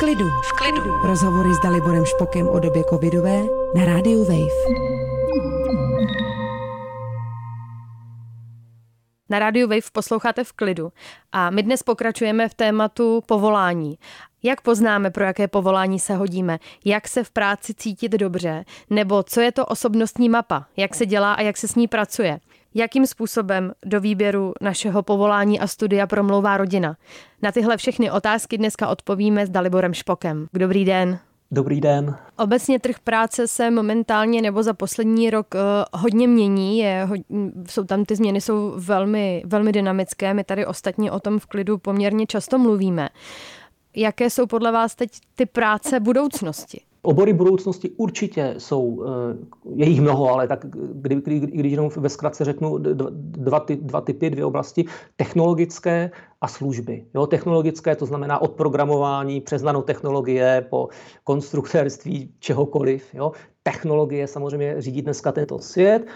klidu. V klidu. Rozhovory s Daliborem Špokem o době covidové na rádiu Wave. Na rádiu Wave posloucháte v klidu a my dnes pokračujeme v tématu povolání. Jak poznáme, pro jaké povolání se hodíme, jak se v práci cítit dobře, nebo co je to osobnostní mapa, jak se dělá a jak se s ní pracuje. Jakým způsobem do výběru našeho povolání a studia promlouvá rodina? Na tyhle všechny otázky dneska odpovíme s Daliborem Špokem. Dobrý den. Dobrý den. Obecně trh práce se momentálně nebo za poslední rok uh, hodně mění. Je, jsou tam ty změny jsou velmi, velmi dynamické. My tady ostatně o tom v klidu poměrně často mluvíme. Jaké jsou podle vás teď ty práce budoucnosti? Obory budoucnosti určitě jsou, eh, je jich mnoho, ale tak kdy, kdy, když jenom ve zkratce řeknu dva, ty, dva typy, dvě oblasti, technologické a služby. Jo, technologické to znamená od programování přes nanotechnologie po konstruktérství čehokoliv. Jo. Technologie samozřejmě řídí dneska tento svět. E,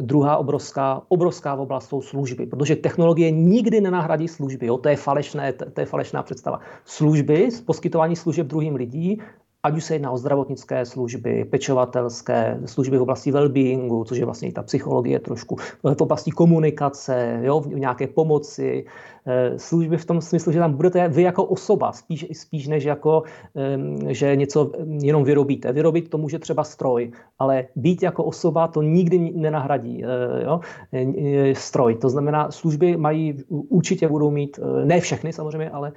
druhá obrovská, obrovská oblast jsou služby, protože technologie nikdy nenahradí služby. Jo. To, je falešné, to, to je falešná představa. Služby, poskytování služeb druhým lidí ať už se jedná o zdravotnické služby, pečovatelské služby v oblasti well-beingu, což je vlastně i ta psychologie trošku, v oblasti komunikace, jo, v nějaké pomoci, eh, služby v tom smyslu, že tam budete vy jako osoba, spíš, spíš než jako, že něco jenom vyrobíte. Vyrobit to může třeba stroj, ale být jako osoba to nikdy nenahradí eh, jo, eh, stroj. To znamená, služby mají, určitě budou mít, ne všechny samozřejmě, ale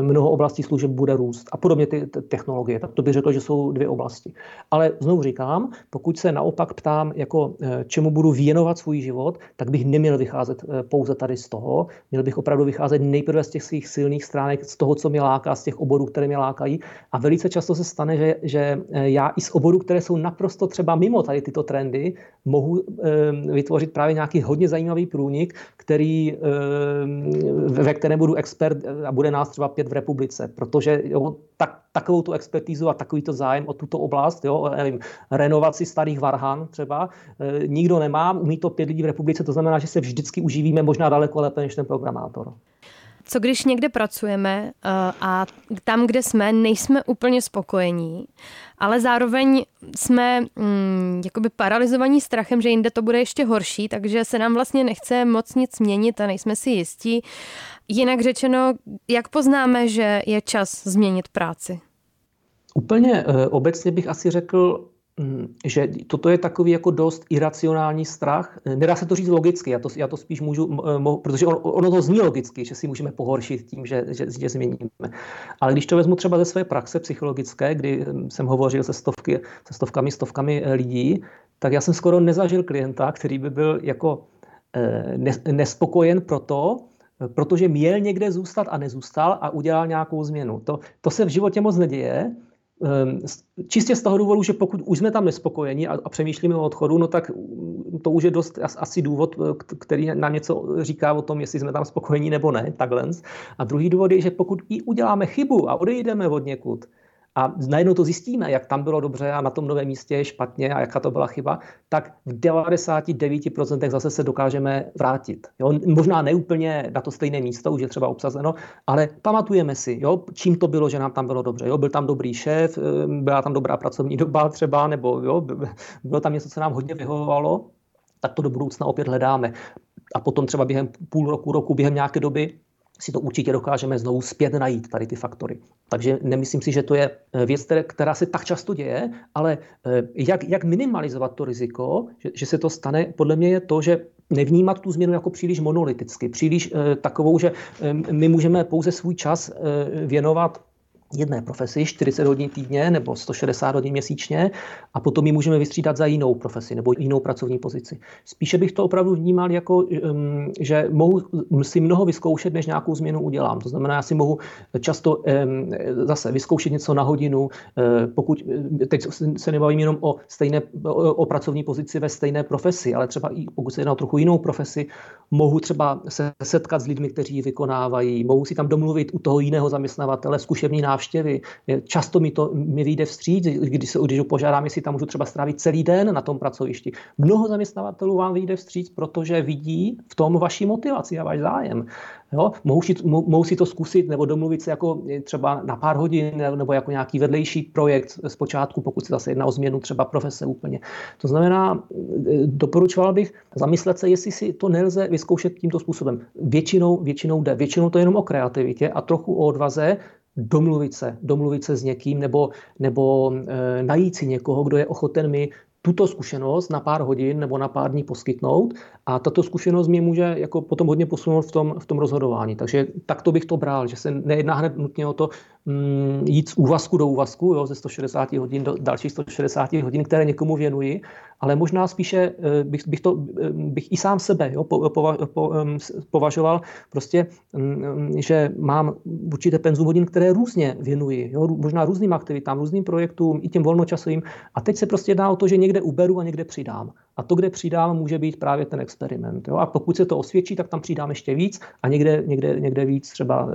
mnoho oblastí služeb bude růst a podobně ty technologie. Tak to bych řekl, že jsou dvě oblasti. Ale znovu říkám, pokud se naopak ptám, jako eh, čemu budu věnovat svůj život, tak bych neměl vycházet eh, pouze tady z toho. Měl bych opravdu vycházet nejprve z těch svých silných stránek, z toho, co mě láká, z těch oborů, které mě lákají. A velice často se stane, že, že eh, já i z oborů, které jsou naprosto třeba mimo tady tyto trendy, mohu ehm, vytvořit právě nějaký hodně zajímavý průnik, který, ehm, ve kterém budu expert expert a bude nás třeba pět v republice, protože jo, tak, takovou tu expertízu a takovýto zájem o tuto oblast, jo, nevím, renovaci starých varhan třeba, e, nikdo nemá, umí to pět lidí v republice, to znamená, že se vždycky uživíme možná daleko lépe než ten programátor. Co když někde pracujeme eh, a tam, kde jsme, nejsme úplně spokojení, ale zároveň jsme mm, jakoby paralizovaní strachem, že jinde to bude ještě horší, takže se nám vlastně nechce moc nic změnit a nejsme si jistí. Jinak řečeno, jak poznáme, že je čas změnit práci? Úplně eh, obecně bych asi řekl, že toto je takový jako dost iracionální strach. Nedá se to říct logicky, já to, já to spíš můžu, protože on, ono to zní logicky, že si můžeme pohoršit tím, že, že, že změníme. Ale když to vezmu třeba ze své praxe psychologické, kdy mm, jsem hovořil se, stovky, se stovkami, stovkami eh, lidí, tak já jsem skoro nezažil klienta, který by byl jako eh, nespokojen proto, protože měl někde zůstat a nezůstal a udělal nějakou změnu. To, to se v životě moc neděje, čistě z toho důvodu, že pokud už jsme tam nespokojeni a, přemýšlíme o odchodu, no tak to už je dost asi důvod, který nám něco říká o tom, jestli jsme tam spokojení nebo ne, takhle. A druhý důvod je, že pokud i uděláme chybu a odejdeme od někud, a najednou to zjistíme, jak tam bylo dobře a na tom novém místě je špatně a jaká to byla chyba, tak v 99% zase se dokážeme vrátit. Jo? Možná neúplně na to stejné místo, už je třeba obsazeno, ale pamatujeme si, jo? čím to bylo, že nám tam bylo dobře. Jo? Byl tam dobrý šéf, eh, byla tam dobrá pracovní doba třeba, nebo jo? bylo tam něco, co nám hodně vyhovovalo, tak to do budoucna opět hledáme. A potom třeba během půl roku, roku, během nějaké doby si to určitě dokážeme znovu zpět najít, tady ty faktory. Takže nemyslím si, že to je eh, věc, která se tak často děje, ale eh, jak, jak minimalizovat to riziko, že, že se to stane, podle mě je to, že nevnímat tu změnu jako příliš monoliticky, příliš eh, takovou, že my můžeme pouze svůj čas věnovat jedné profesi 40 hodin týdně nebo 160 hodin měsíčně a potom ji můžeme vystřídat za jinou profesi nebo jinou pracovní pozici. Spíše bych to opravdu vnímal jako, že mohu si mnoho vyzkoušet, než nějakou změnu udělám. To znamená, já si mohu často zase vyzkoušet něco na hodinu, eh, pokud teď se nebavím jenom o, stejné, o pracovní pozici ve stejné profesi, ale třeba i pokud se jedná o trochu jinou profesi, mohu třeba se setkat s lidmi, kteří ji vykonávají, mohu si tam domluvit u toho jiného zaměstnavatele zkušební návštěvy návštěvy. Často mi to mi vyjde vstříc, když se když požádám, jestli tam můžu třeba strávit celý den na tom pracovišti. Mnoho zaměstnavatelů vám vyjde vstříc, protože vidí v tom vaši motivaci a váš zájem. Jo? Mohou, si, mohou si to zkusit nebo domluvit se jako třeba na pár hodin nebo jako nějaký vedlejší projekt zpočátku, pokud se zase jedná o změnu třeba profese úplně. To znamená, doporučoval bych zamyslet se, jestli si to nelze vyzkoušet tímto způsobem. Většinou, většinou jde. Většinou to je jenom o kreativitě a trochu o odvaze, domluvit se, domluvit se s někým nebo, nebo e, najít si někoho, kdo je ochoten mi tuto zkušenost na pár hodin nebo na pár dní poskytnout a tato zkušenost mě může jako potom hodně posunout v tom, v tom rozhodování. Takže takto bych to bral, že se nejedná hned nutně o to mm, jít z úvazku do úvazku, jo, ze 160 hodin do dalších 160 hodin, které někomu věnuji, ale možná spíše eh, bych, bych, to, eh, bych i sám sebe jo, po, po, po, považoval prostě, mm, že mám určité penzum hodin, které různě věnuji, jo, možná různým aktivitám, různým projektům, i těm volnočasovým. A teď se prostě jedná o to, že někde uberu a někde přidám. A to, kde přidám, může být právě ten experiment. Jo? A pokud se to osvědčí, tak tam přidám ještě víc a někde, někde, někde víc třeba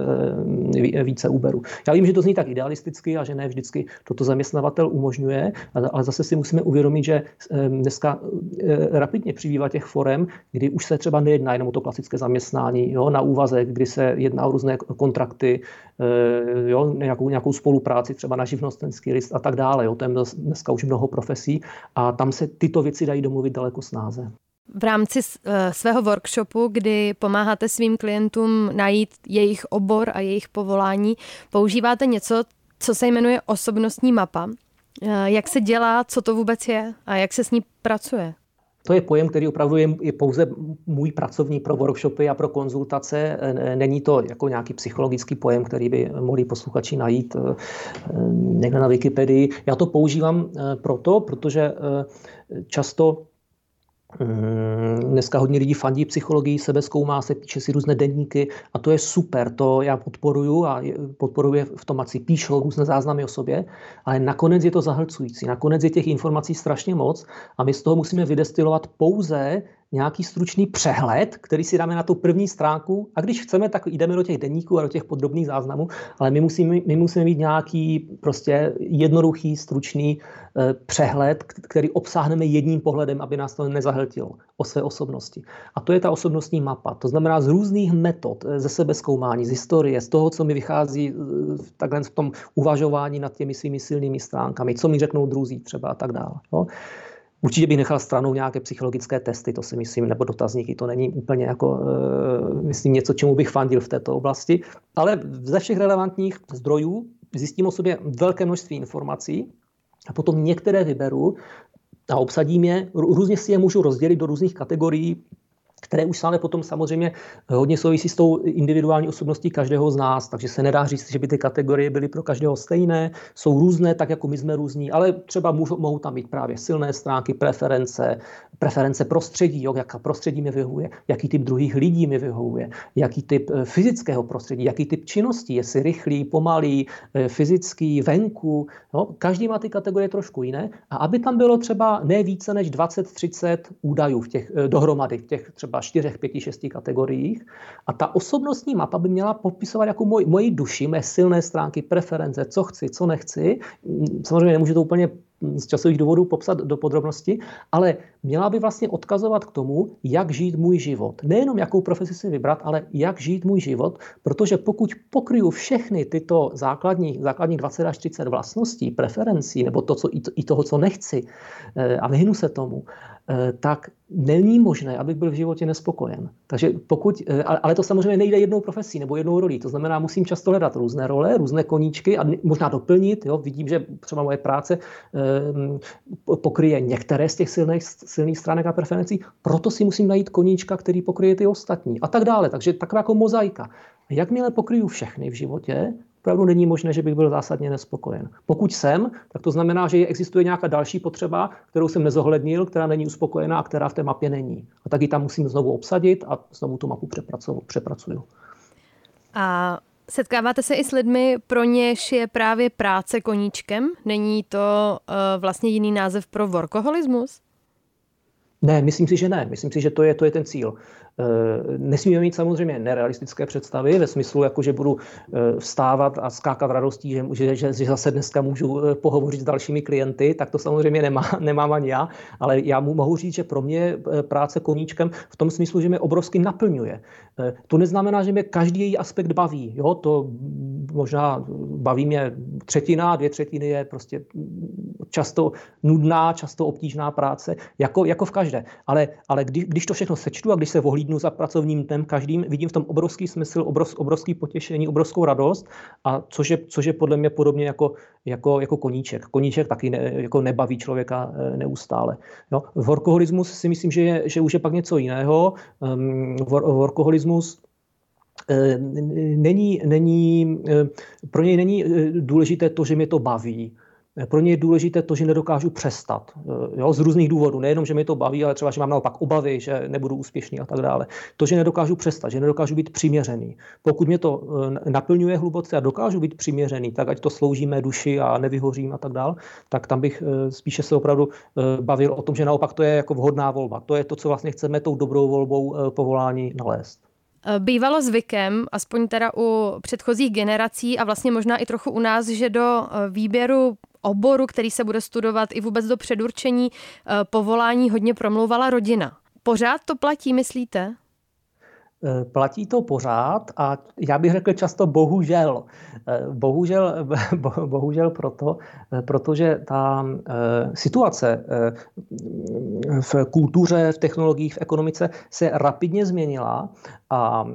e, více úberu. Já vím, že to zní tak idealisticky a že ne vždycky toto zaměstnavatel umožňuje, ale zase si musíme uvědomit, že e, dneska e, rapidně přibývá těch forem, kdy už se třeba nejedná jenom o to klasické zaměstnání jo? na úvazek, kdy se jedná o různé kontrakty, e, jo? Nějakou, nějakou spolupráci třeba na živnostenský list a tak dále. Jo? To je dneska už mnoho profesí a tam se tyto věci dají domluvit mluvit daleko snáze. V rámci eh, svého workshopu, kdy pomáháte svým klientům najít jejich obor a jejich povolání, používáte něco, co se jmenuje osobnostní mapa. Eh, jak se dělá, co to vůbec je a jak se s ní pracuje? To je pojem, který opravdu je, je pouze můj pracovní pro workshopy a pro konzultace. Eh, není to jako nějaký psychologický pojem, který by mohli posluchači najít někde na Wikipedii. Já to používám proto, protože často dneska hodně lidí fandí psychologii, sebezkoumá se, píše si různé denníky a to je super, to já podporuju a podporuji v tom, ať si píšou různé záznamy o sobě, ale nakonec je to zahlcující, nakonec je těch informací strašně moc a my z toho musíme vydestilovat pouze nějaký stručný přehled, který si dáme na tu první stránku a když chceme, tak jdeme do těch denníků a do těch podrobných záznamů, ale my musíme, my musíme mít nějaký prostě jednoduchý, stručný eh, přehled, který obsáhneme jedním pohledem, aby nás to nezahltilo o své osobnosti. A to je ta osobnostní mapa. To znamená z různých metod, eh, ze sebezkoumání, z historie, z toho, co mi vychází eh, takhle v tom uvažování nad těmi svými silnými stránkami, co mi řeknou druzí třeba a tak dále. Jo. Určitě bych nechal stranou nějaké psychologické testy, to si myslím, nebo dotazníky, to není úplně jako, e, myslím, něco, čemu bych fandil v této oblasti. Ale ze všech relevantních zdrojů zjistím o sobě velké množství informací a potom některé vyberu a obsadím je, různě si je můžu rozdělit do různých kategorií, které už ale potom samozřejmě hodně souvisí s tou individuální osobností každého z nás, takže se nedá říct, že by ty kategorie byly pro každého stejné, jsou různé, tak jako my jsme různí, ale třeba můžou, mohou tam být právě silné stránky, preference, preference prostředí, jo, jaká prostředí mi vyhovuje, jaký typ druhých lidí mi vyhovuje, jaký typ eh, fyzického prostředí, jaký typ činností, jestli rychlý, pomalý, eh, fyzický, venku. Jo. Každý má ty kategorie trošku jiné a aby tam bylo třeba ne více než 20-30 údajů v těch, eh, dohromady, v těch třeba třeba čtyřech, pěti, šesti kategoriích. A ta osobnostní mapa by měla popisovat jako moj, moji duši, mé silné stránky, preference, co chci, co nechci. Samozřejmě nemůžu to úplně z časových důvodů popsat do podrobnosti, ale měla by vlastně odkazovat k tomu, jak žít můj život. Nejenom jakou profesi si vybrat, ale jak žít můj život, protože pokud pokryju všechny tyto základní, základní 20 až 30 vlastností, preferencí, nebo to, co, i toho, co nechci, eh, a vyhnu se tomu, tak není možné, abych byl v životě nespokojen. Takže pokud, eh, ale to samozřejmě nejde jednou profesí nebo jednou rolí. To znamená, musím často hledat různé role, různé koníčky a možná doplnit. Jo. Vidím, že třeba moje práce eh, pokryje některé z těch silných, silných stránek a preferencí, proto si musím najít koníčka, který pokryje ty ostatní a tak dále. Takže taková jako mozaika. Jakmile pokryju všechny v životě, opravdu není možné, že bych byl zásadně nespokojen. Pokud jsem, tak to znamená, že existuje nějaká další potřeba, kterou jsem nezohlednil, která není uspokojená a která v té mapě není. A tak ji tam musím znovu obsadit a znovu tu mapu přepracuju. A setkáváte se i s lidmi, pro něž je právě práce koníčkem? Není to uh, vlastně jiný název pro workoholismus? Ne, myslím si, že ne. Myslím si, že to je, to je ten cíl. Eh, nesmíme mít samozřejmě nerealistické představy ve smyslu, jako že budu eh, vstávat a skákat radostí, že, že, že, že zase dneska můžu eh, pohovořit s dalšími klienty, tak to samozřejmě nemá, nemám ani já, ale já mu mohu říct, že pro mě práce koníčkem v tom smyslu, že mě obrovsky naplňuje. To neznamená, že mě každý její aspekt baví. Jo? To možná baví mě třetina, dvě třetiny je prostě často nudná, často obtížná práce, jako, jako v každé. Ale, ale když, když to všechno sečtu a když se vohlí hlídnu za pracovním dnem každým, vidím v tom obrovský smysl, obrov, obrovský potěšení, obrovskou radost, a což je, což je podle mě podobně jako, jako, jako koníček. Koníček taky ne, jako nebaví člověka e, neustále. Jo. Workoholismus si myslím, že, je, že už je pak něco jiného. Um, workoholismus e, není, není, e, pro něj není důležité to, že mě to baví. Pro ně je důležité to, že nedokážu přestat. Eh, jo, z různých důvodů. Nejenom, že mi to baví, ale třeba, že mám naopak obavy, že nebudu úspěšný a tak dále. To, že nedokážu přestat, že nedokážu být přiměřený. Pokud mě to eh, naplňuje hluboce a dokážu být přiměřený, tak ať to slouží mé duši a nevyhořím a tak dále, tak tam bych eh, spíše se opravdu bavil o tom, že naopak to je jako vhodná volba. To je to, co vlastně chceme tou dobrou volbou povolání nalézt. Bývalo zvykem, aspoň teda u předchozích generací a vlastně možná i trochu u nás, že do výběru oboru, který se bude studovat i vůbec do předurčení eh, povolání hodně promlouvala rodina. Pořád to platí, myslíte? Eh, platí to pořád a já bych řekl často bohužel. Eh, bohužel, bohužel proto, protože ta situace v kultuře, v technologiích, v ekonomice se rapidně změnila a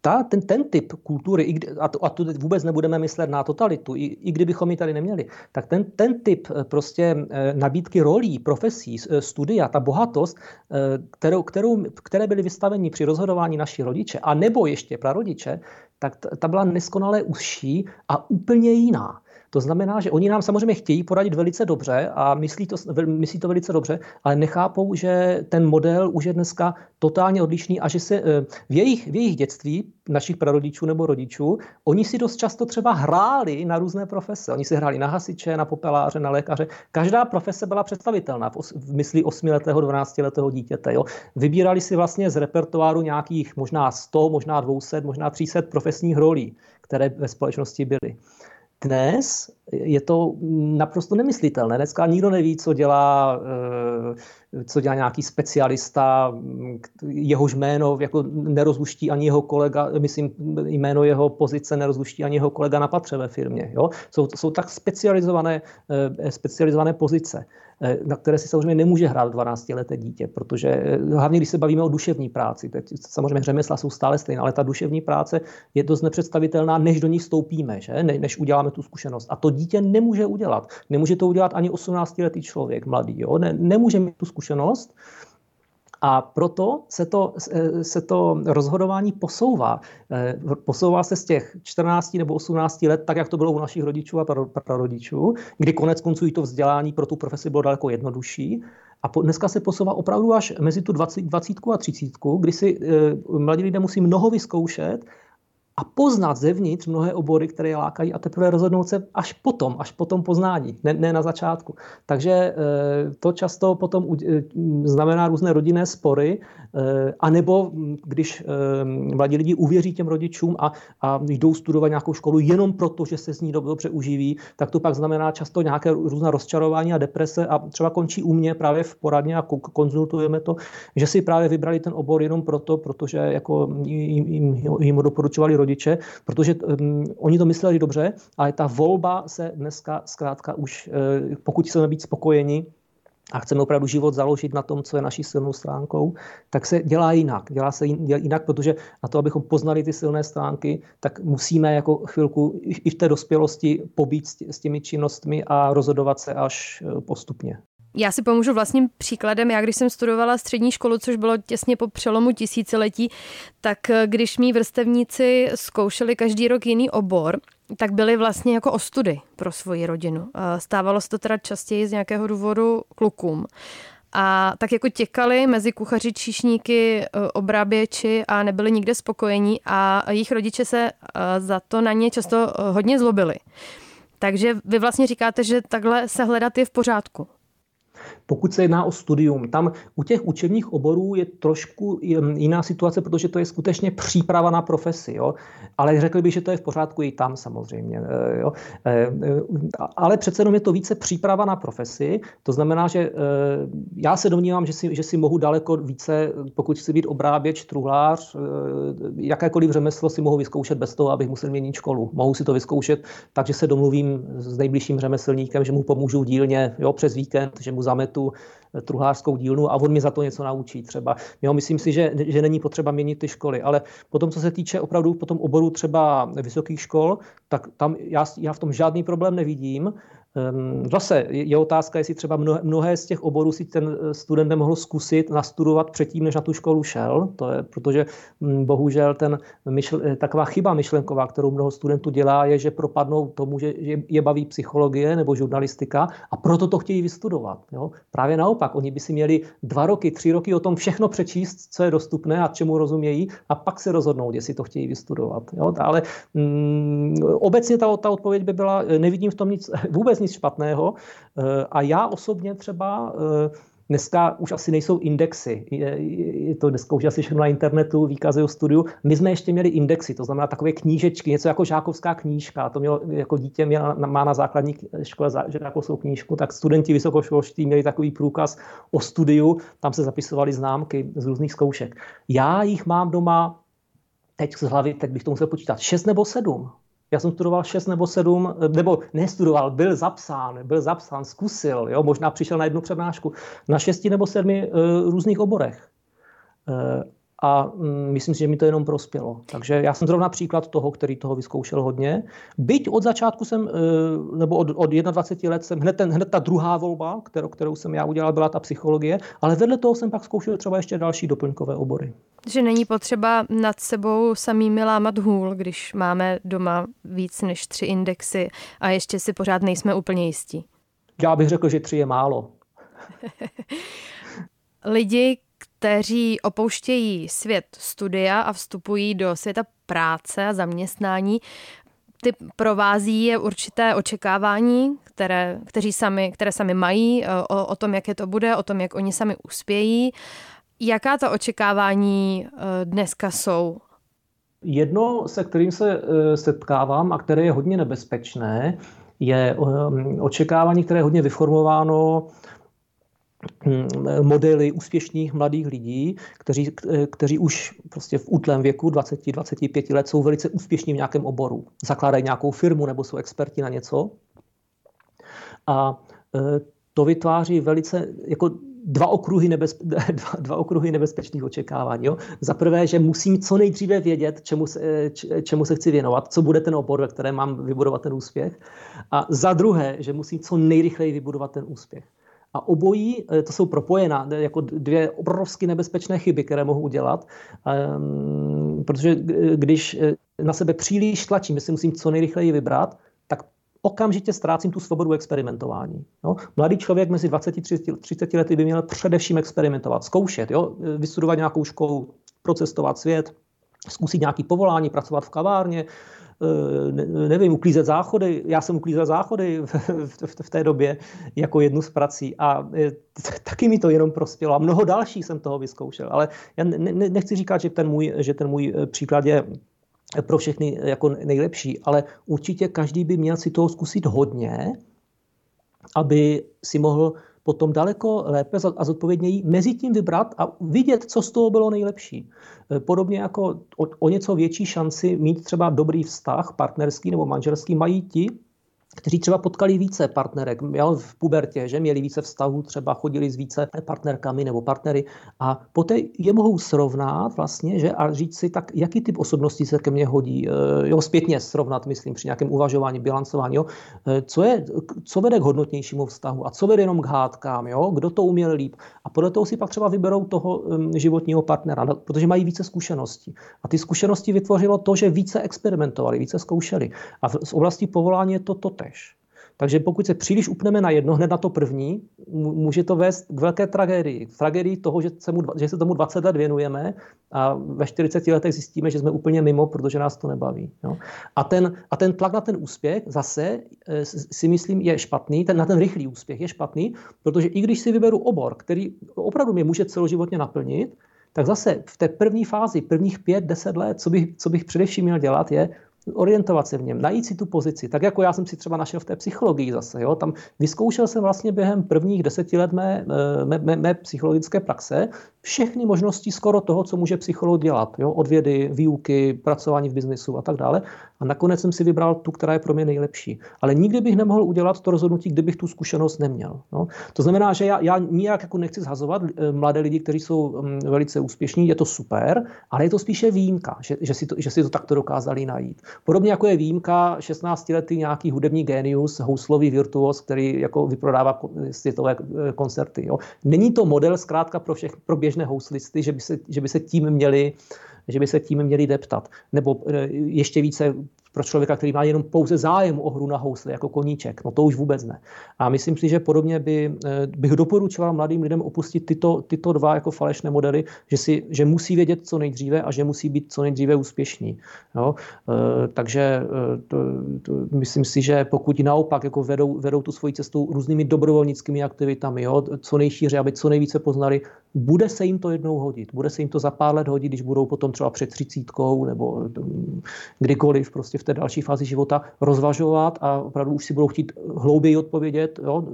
ta, ten, ten typ kultury, a to, a to vůbec nebudeme myslet na totalitu, i, i kdybychom ji tady neměli, tak ten, ten typ prostě nabídky rolí, profesí, studia, ta bohatost, kterou, kterou, které byly vystaveni při rozhodování naši rodiče, a nebo ještě prarodiče, tak ta byla neskonale užší a úplně jiná. To znamená, že oni nám samozřejmě chtějí poradit velice dobře a myslí to, myslí to velice dobře, ale nechápou, že ten model už je dneska totálně odlišný a že se eh, v jejich, v jejich dětství, našich prarodičů nebo rodičů, oni si dost často třeba hráli na různé profese. Oni si hráli na hasiče, na popeláře, na lékaře. Každá profese byla představitelná v mysli 8-letého, 12-letého dítěte. Jo. Vybírali si vlastně z repertoáru nějakých možná 100, možná 200, možná 300 profesních rolí, které ve společnosti byly. Dnes je to naprosto nemyslitelné. Dneska nikdo neví, co dělá, eh, co dělá nějaký specialista, jehož jméno jako nerozluští ani jeho kolega, myslím, jméno jeho pozice nerozluští ani jeho kolega na patře ve firmě. Jo? Jsou, jsou tak specializované, eh, specializované pozice. Eh, na které si samozřejmě nemůže hrát 12-leté dítě, protože hlavně když se bavíme o duševní práci, teď samozřejmě řemesla jsou stále stejné, ale ta duševní práce je dost nepředstavitelná, než do ní stoupíme, že? Ne, než uděláme tu zkušenost. A to dítě nemůže udělat. Nemůže to udělat ani 18-letý člověk, mladý. Jo? Ne, nemůže mít tu zkušenost, a proto se to, se to rozhodování posouvá. Eh, posouvá se z těch 14 nebo 18 let, tak jak to bylo u našich rodičů a prarodičů, kdy konec konců i to vzdělání pro tu profesi bylo daleko jednodušší. A po, dneska se posouvá opravdu až mezi tu 20, 20 a 30, kdy si e, mladí lidé musí mnoho vyzkoušet a poznat zevnitř mnohé obory, které je lákají a teprve rozhodnout se až potom, až potom poznání, ne, ne na začátku. Takže e, to často potom e, znamená různé rodinné spory, e, anebo když mladí lidi uvěří těm rodičům a, a jdou studovat nějakou školu jenom proto, že se z ní dobře uživí, tak to pak znamená často nějaké různé rozčarování a deprese a třeba končí u mě právě v poradně a konzultujeme to, že si právě vybrali ten obor jenom proto, protože jako jim, jim, jim doporučovali rodiče protože um, oni to mysleli dobře, ale ta volba se dneska zkrátka už, uh, pokud chceme být spokojeni, a chceme opravdu život založit na tom, co je naší silnou stránkou, tak se dělá jinak. Dělá se jinak, protože na to, abychom poznali ty silné stránky, tak musíme jako chvilku i v té dospělosti pobít s těmi činnostmi a rozhodovat se až eh, postupně. Já si pomůžu vlastním příkladem. Já když jsem studovala střední školu, což bylo těsně po přelomu tisíciletí, tak eh, když mý vrstevníci zkoušeli každý rok jiný obor, tak byly vlastně jako ostudy pro svoji rodinu. Stávalo se to teda častěji z nějakého důvodu klukům. A tak jako těkali mezi kuchaři, číšníky, eh, obráběči a nebyli nikde spokojení a jejich rodiče se eh, za to na ně často hodně zlobili. Takže vy vlastně říkáte, že takhle se hledat je v pořádku. Pokud se jedná o studium, tam u těch učebních oborů je trošku jiná situace, protože to je skutečně příprava na profesi. Jo? Ale řekl bych, že to je v pořádku i tam samozřejmě. Eh, jo? Eh, ale přece jenom je to více příprava na profesi. To znamená, že já se domnívám, že si, že si mohu daleko více, pokud chci být obráběč, truhlář, jakékoliv řemeslo si mohu vyzkoušet bez toho, abych musel měnit školu. Mohu si to vyzkoušet, takže se domluvím s nejbližším řemeslníkem, že mu pomůžu dílně jo, přes víkend, že mu zametu eh, truhlářskou dílnu a on mi za to něco naučí třeba. Jo, myslím si, že, že není potřeba měnit ty školy, ale potom, co se týče opravdu potom oboru třeba vysokých škol, tak tam já, já v tom žádný problém nevidím. Ehm, zase je otázka, jestli třeba mnohé z těch oborů si ten eh, student nemohl zkusit nastudovat předtím, než na tu školu šel. To je, protože hm, bohužel ten myšl, eh, taková chyba myšlenková, kterou mnoho studentů dělá, je, že propadnou tomu, že je baví psychologie nebo žurnalistika a proto to chtějí vystudovat. Jo? Právě naopak, oni by si měli dva roky, tři roky o tom všechno přečíst, co je dostupné a čemu rozumějí a pak se rozhodnout, jestli to chtějí vystudovat. Jo? Ale mm, obecně ta, ta odpověď by byla, eh, nevidím v tom nic vůbec nic nic špatného. Eh, a já osobně třeba eh, Dneska už asi nejsou indexy. Je, je to dneska už asi všechno na internetu, výkazy o studiu. My jsme ještě měli indexy, to znamená takové knížečky, něco jako žákovská knížka. To mělo, jako dítě měla, má na základní škole žákovskou knížku, tak studenti vysokoškolští měli takový průkaz o studiu, tam se zapisovaly známky z různých zkoušek. Já jich mám doma teď z hlavy, teď bych to musel počítat, šest nebo sedm. Já jsem studoval 6 nebo 7, nebo nestudoval, byl zapsán, byl zapsán, zkusil, jo, možná přišel na jednu přednášku, na 6 nebo 7 uh, eh, různých oborech. Uh, a um, myslím si, že mi to jenom prospělo. Takže já jsem zrovna příklad toho, který toho vyzkoušel hodně. Byť od začátku jsem, nebo od, od 21 let jsem, hned, ten, hned ta druhá volba, kterou, kterou jsem já udělal, byla ta psychologie, ale vedle toho jsem pak zkoušel třeba ještě další doplňkové obory. Že není potřeba nad sebou samými lámat hůl, když máme doma víc než tři indexy a ještě si pořád nejsme úplně jistí. Já bych řekl, že tři je málo. Lidi, kteří opouštějí svět studia a vstupují do světa práce a zaměstnání, ty provází je určité očekávání, které, kteří sami, které sami mají o, o tom, jak je to bude, o tom, jak oni sami uspějí. Jaká ta očekávání eh, dneska jsou? Jedno, se kterým se eh, setkávám a které je hodně nebezpečné, je eh, očekávání, které je hodně vyformováno hm, modely úspěšných mladých lidí, kteří, kteří už prostě v útlém věku 20-25 let jsou velice úspěšní v nějakém oboru. Zakládají nějakou firmu nebo jsou experti na něco. A to vytváří velice jako dva okruhy, nebezpe, dva, dva okruhy nebezpečných očekávání. Jo? Za prvé, že musím co nejdříve vědět, čemu se, čemu se chci věnovat, co bude ten obor, ve kterém mám vybudovat ten úspěch. A za druhé, že musím co nejrychleji vybudovat ten úspěch. A obojí, eh, to jsou propojená, jako dvě obrovsky nebezpečné chyby, které mohu udělat, um, protože když eh, na sebe příliš tlačím, jestli musím co nejrychleji vybrat, tak okamžitě ztrácím tu svobodu experimentování. Jo? Mladý člověk mezi 20 a 30 lety by měl především experimentovat, zkoušet, jo? vystudovat nějakou školu, procestovat svět, zkusit nějaký povolání, pracovat v kavárně, eh, nevím, uklízet záchody. Já jsem uklízel záchody v, v, v té době jako jednu z prací a eh, taky mi to jenom prospělo a mnoho dalších jsem toho vyzkoušel. Ale já ne, nechci říkat, že ten můj, že ten můj eh, příklad je pro všechny jako nejlepší, ale určitě každý by měl si toho zkusit hodně, aby si mohl potom daleko lépe a zodpovědněji mezi tím vybrat a vidět, co z toho bylo nejlepší. Podobně jako o, o něco větší šanci mít třeba dobrý vztah partnerský nebo manželský mají ti, kteří třeba potkali více partnerek jo, v pubertě, že měli více vztahů, třeba chodili s více partnerkami nebo partnery a poté je mohou srovnat vlastně, že a říct si, tak jaký typ osobností se ke mně hodí, eh, jo, zpětně srovnat, myslím, při nějakém uvažování, bilancování, jo, eh, co, je, co vede k hodnotnějšímu vztahu a co vede jenom k hádkám, jo, kdo to uměl líp. A podle toho si pak třeba vyberou toho životního partnera, no, protože mají více zkušeností. A ty zkušenosti vytvořilo to, že více experimentovali, více zkoušeli. A v oblasti povolání je to totež. Takže pokud se příliš upneme na jedno, hned na to první, může to vést k velké tragédii. Tragédii toho, že se, mu, že se tomu 20 let věnujeme a ve 40 letech zjistíme, že jsme úplně mimo, protože nás to nebaví. Jo? A, ten, a ten tlak na ten úspěch zase eh, si myslím je špatný, ten, na ten rychlý úspěch je špatný, protože i když si vyberu obor, který opravdu mě může celoživotně naplnit, tak zase v té první fázi, prvních pět, deset let, co bych, co bych především měl dělat, je orientovat se v něm, najít si tu pozici, tak jako já jsem si třeba našel v té psychologii zase. Jo? Tam vyzkoušel jsem vlastně během prvních deseti let mé, mé, mé, mé psychologické praxe všechny možnosti skoro toho, co může psycholog dělat. Jo? Od vědy, výuky, pracování v biznisu a tak dále. A nakonec jsem si vybral tu, která je pro mě nejlepší. Ale nikdy bych nemohl udělat to rozhodnutí, kdybych tu zkušenost neměl. No? To znamená, že já, já nijak jako nechci zhazovat eh, mladé lidi, kteří jsou mm, velice úspěšní, je to super, ale je to spíše výjimka, že, že, si, to, že si to takto dokázali najít. Podobně jako je výjimka 16-letý nějaký hudební genius, houslový virtuos, který jako vyprodává světové eh, koncerty. Jo? Není to model zkrátka pro, všech, pro běžné houslisty, že by se, že by se tím měli že by se tím měli deptat. Nebo eh, ještě více pro člověka, který má jenom pouze zájem o hru na housle jako koníček. No to už vůbec ne. A myslím si, že podobně by, eh, bych doporučoval mladým lidem opustit tyto, tyto dva jako falešné modely, že, si, že musí vědět co nejdříve a že musí být co nejdříve úspěšní. Jo? E, takže e, to, to, myslím si, že pokud naopak jako vedou, vedou tu svoji cestu různými dobrovolnickými aktivitami, jo? co nejšíře, aby co nejvíce poznali, bude se jim to jednou hodit. Bude se jim to za pár let hodit, když budou potom třeba před třicítkou nebo kdykoliv prostě v té další fázi života rozvažovat a opravdu už si budou chtít hlouběji odpovědět, jo,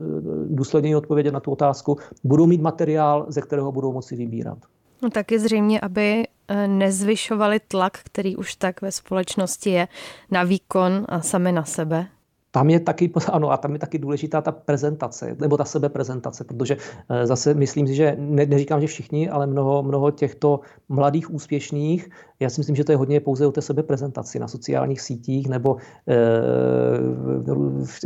důsledněji odpovědět na tu otázku, budou mít materiál, ze kterého budou moci vybírat. No taky zřejmě, aby eh, nezvyšovali tlak, který už tak ve společnosti je na výkon a sami na sebe tam je taky, ano, a tam je taky důležitá ta prezentace, nebo ta sebeprezentace, protože eh, zase myslím si, že ne, neříkám, že všichni, ale mnoho, mnoho těchto mladých úspěšných, já si myslím, že to je hodně pouze o té sebeprezentaci na sociálních sítích nebo e,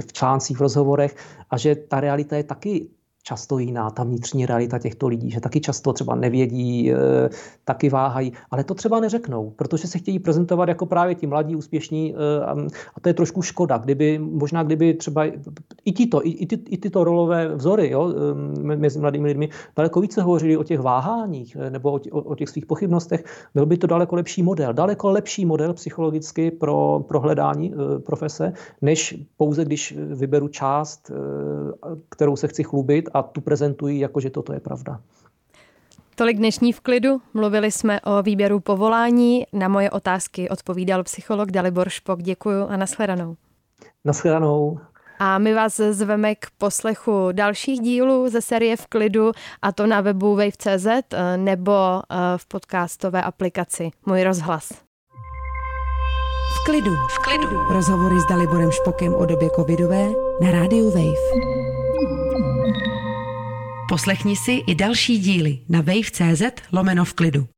v článcích, v rozhovorech a že ta realita je taky často jiná, ta vnitřní realita těchto lidí, že taky často třeba nevědí, eh, taky váhají, ale to třeba neřeknou, protože se chtějí prezentovat jako právě ti mladí, úspěšní eh, a to je trošku škoda, kdyby možná kdyby třeba i tyto, i, ty, i tyto rolové vzory jo, eh, mezi mladými lidmi daleko více hovořili o těch váháních nebo o, o, těch svých pochybnostech, byl by to daleko lepší model, daleko lepší model psychologicky pro, pro hledání profese, než pouze když vyberu část, kterou se chci chlubit a tu prezentují jako, že toto je pravda. Tolik dnešní v klidu. Mluvili jsme o výběru povolání. Na moje otázky odpovídal psycholog Dalibor Špok. Děkuji a nashledanou. Nashledanou. A my vás zveme k poslechu dalších dílů ze série V klidu, a to na webu wave.cz eh, nebo eh, v podcastové aplikaci Můj rozhlas. V klidu. V klidu. Rozhovory s Daliborem Špokem o době covidové na rádiu Wave. Poslechni si i další díly na wave.cz lomeno v klidu.